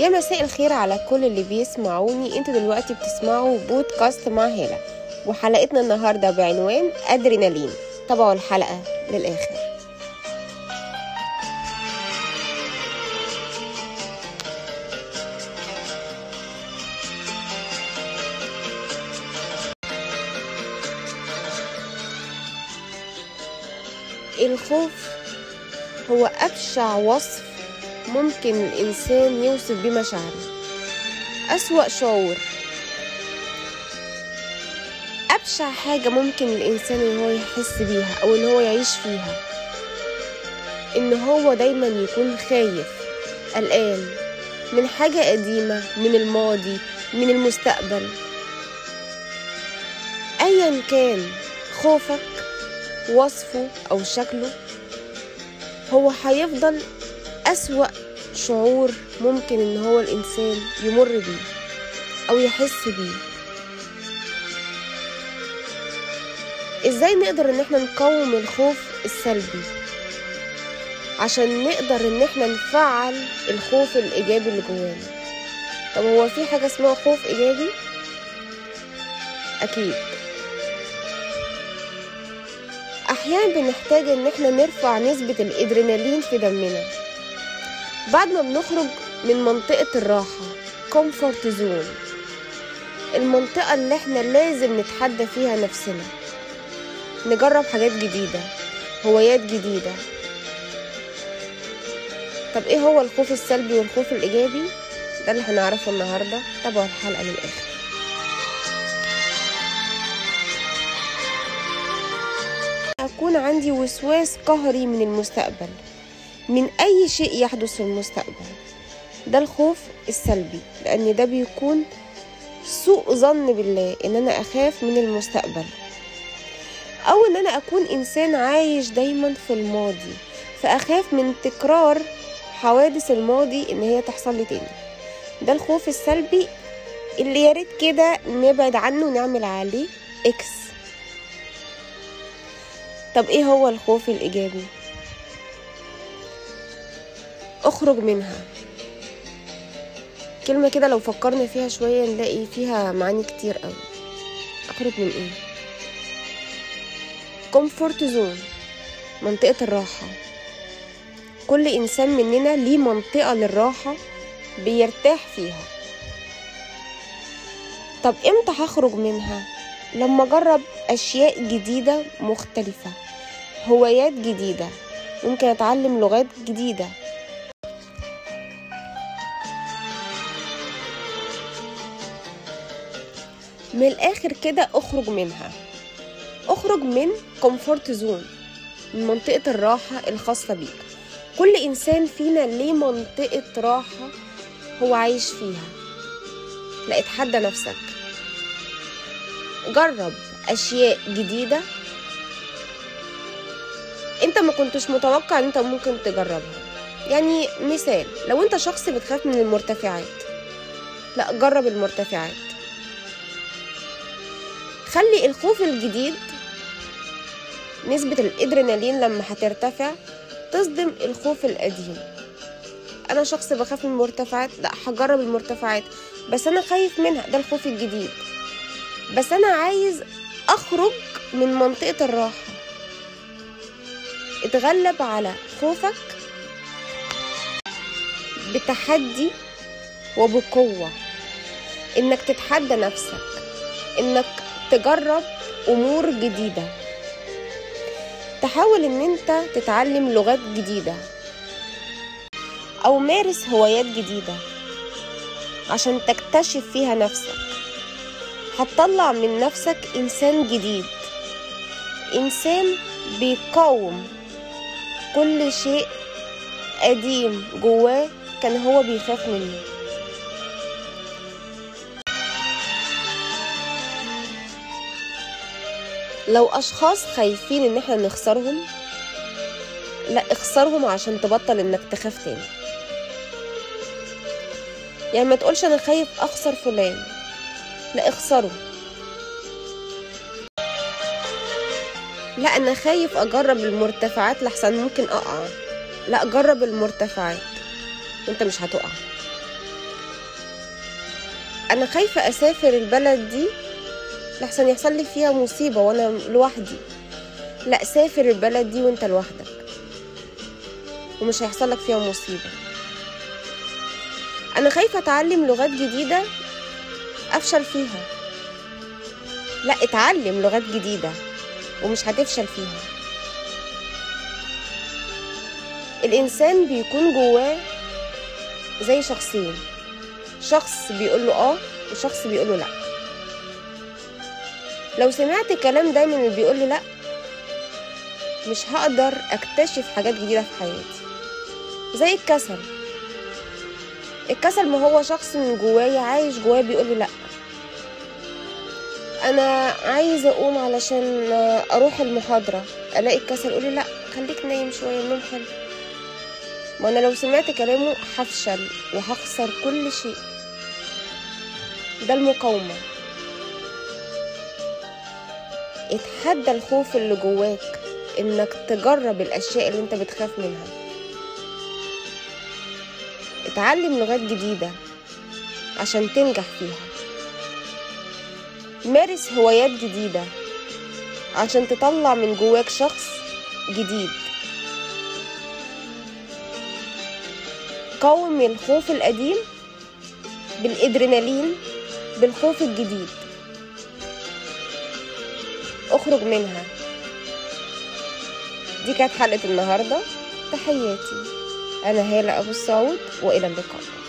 يا مساء الخير على كل اللي بيسمعوني. أنتوا دلوقتي بتسمعوا بودكاست مع هالة وحلقتنا النهاردة بعنوان أدرينالين. تابعوا الحلقة للآخر. الخوف هو أبشع وصف ممكن الإنسان يوصف بيه مشاعره أسوأ شعور. أبشع حاجة ممكن الإنسان إن هو يحس بيها أو إن هو يعيش فيها. إن هو دايما يكون خايف. قلقان. من حاجة قديمة من الماضي من المستقبل. أيا كان خوفك وصفه أو شكله هو هيفضل أسوأ شعور ممكن إن هو الإنسان يمر بيه أو يحس بيه. إزاي نقدر إن إحنا نقاوم الخوف السلبي؟ عشان نقدر إن إحنا نفعل الخوف الإيجابي اللي جوانا. طب هو في حاجة اسمها خوف إيجابي؟ أكيد. أحيانا بنحتاج إن إحنا نرفع نسبة الإدرينالين في دمنا. بعد ما بنخرج من منطقة الراحة comfort zone. المنطقة اللي إحنا لازم نتحدى فيها نفسنا. نجرب حاجات جديدة هوايات جديدة. طب إيه هو الخوف السلبي والخوف الإيجابي؟ ده اللي هنعرفه النهاردة. تابعوا الحلقة للآخر أكون عندي وسواس قهري من المستقبل. من أي شيء يحدث في المستقبل. ده الخوف السلبي لأن ده بيكون سوء ظن بالله إن أنا أخاف من المستقبل. أو إن أنا أكون إنسان عايش دايما في الماضي فأخاف من تكرار حوادث الماضي إن هي تحصل لي تاني. ده الخوف السلبي اللي ياريت كده نبعد عنه ونعمل عليه إكس طب إيه هو الخوف الإيجابي؟ أخرج منها. كلمة كده لو فكرنا فيها شوية نلاقي فيها معاني كتير قوي أخرج من إيه؟ comfort zone منطقة الراحة. كل إنسان مننا ليه منطقة للراحة بيرتاح فيها. طب إمتى هخرج منها؟ لما أجرب أشياء جديدة مختلفة هوايات جديدة ممكن أتعلم لغات جديدة. من الآخر كده أخرج منها. أخرج من comfort zone من منطقة الراحة الخاصة بيك. كل إنسان فينا ليه منطقة راحة هو عايش فيها. لا اتحدى نفسك. جرب أشياء جديدة. أنت ما كنتش متوقع إن أنت ممكن تجربها. يعني مثال لو أنت شخص بتخاف من المرتفعات لا جرب المرتفعات. خلي الخوف الجديد نسبة الإدرينالين لما هترتفع تصدم الخوف القديم. أنا شخص بخاف من المرتفعات لا هجرب المرتفعات بس أنا خايف منها ده الخوف الجديد. بس أنا عايز أخرج من منطقة الراحة. اتغلب على خوفك بتحدي وبقوة. إنك تتحدى نفسك إنك تجرب أمور جديدة. تحاول إن أنت تتعلم لغات جديدة. أو مارس هوايات جديدة. عشان تكتشف فيها نفسك. هتطلع من نفسك إنسان جديد. إنسان بيقاوم كل شيء قديم جواه كان هو بيخاف منه. لو أشخاص خايفين إن إحنا نخسرهم لا اخسرهم عشان تبطل إنك تخاف تاني. يعني ما تقولش أنا خايف أخسر فلان لا اخسره. لا أنا خايف أجرب المرتفعات لحسن ممكن أقع. لا جرب المرتفعات. وانت مش هتقع. أنا خايفة أسافر البلد دي لحسن يحصل لي فيها مصيبة وأنا لوحدي. لا سافر البلد دي وأنت لوحدك. ومش هيحصل لك فيها مصيبة. أنا خايفة أتعلم لغات جديدة أفشل فيها. لا اتعلم لغات جديدة ومش هتفشل فيها. الإنسان بيكون جواه زي شخصين. شخص بيقول له آه وشخص بيقول له لا. لو سمعت كلام دايما اللي بيقول لي لا مش هقدر أكتشف حاجات جديدة في حياتي. زي الكسل. الكسل ما هو شخص من جوايا عايش جوايا بيقول لي لا. أنا عايزه أقوم علشان أروح المحاضرة. ألاقي الكسل يقول لي لا خليك نايم شوية النوم حلو. ما أنا لو سمعت كلامه هفشل وهخسر كل شيء. ده المقاومة. اتحدى الخوف اللي جواك انك تجرب الاشياء اللي انت بتخاف منها. اتعلم لغات جديدة عشان تنجح فيها. مارس هوايات جديدة عشان تطلع من جواك شخص جديد. قوم الخوف القديم بالإدرينالين بالخوف الجديد. أخرج منها. دي كانت حلقة النهاردة. تحياتي. أنا هالة أبو السعود وإلى اللقاء.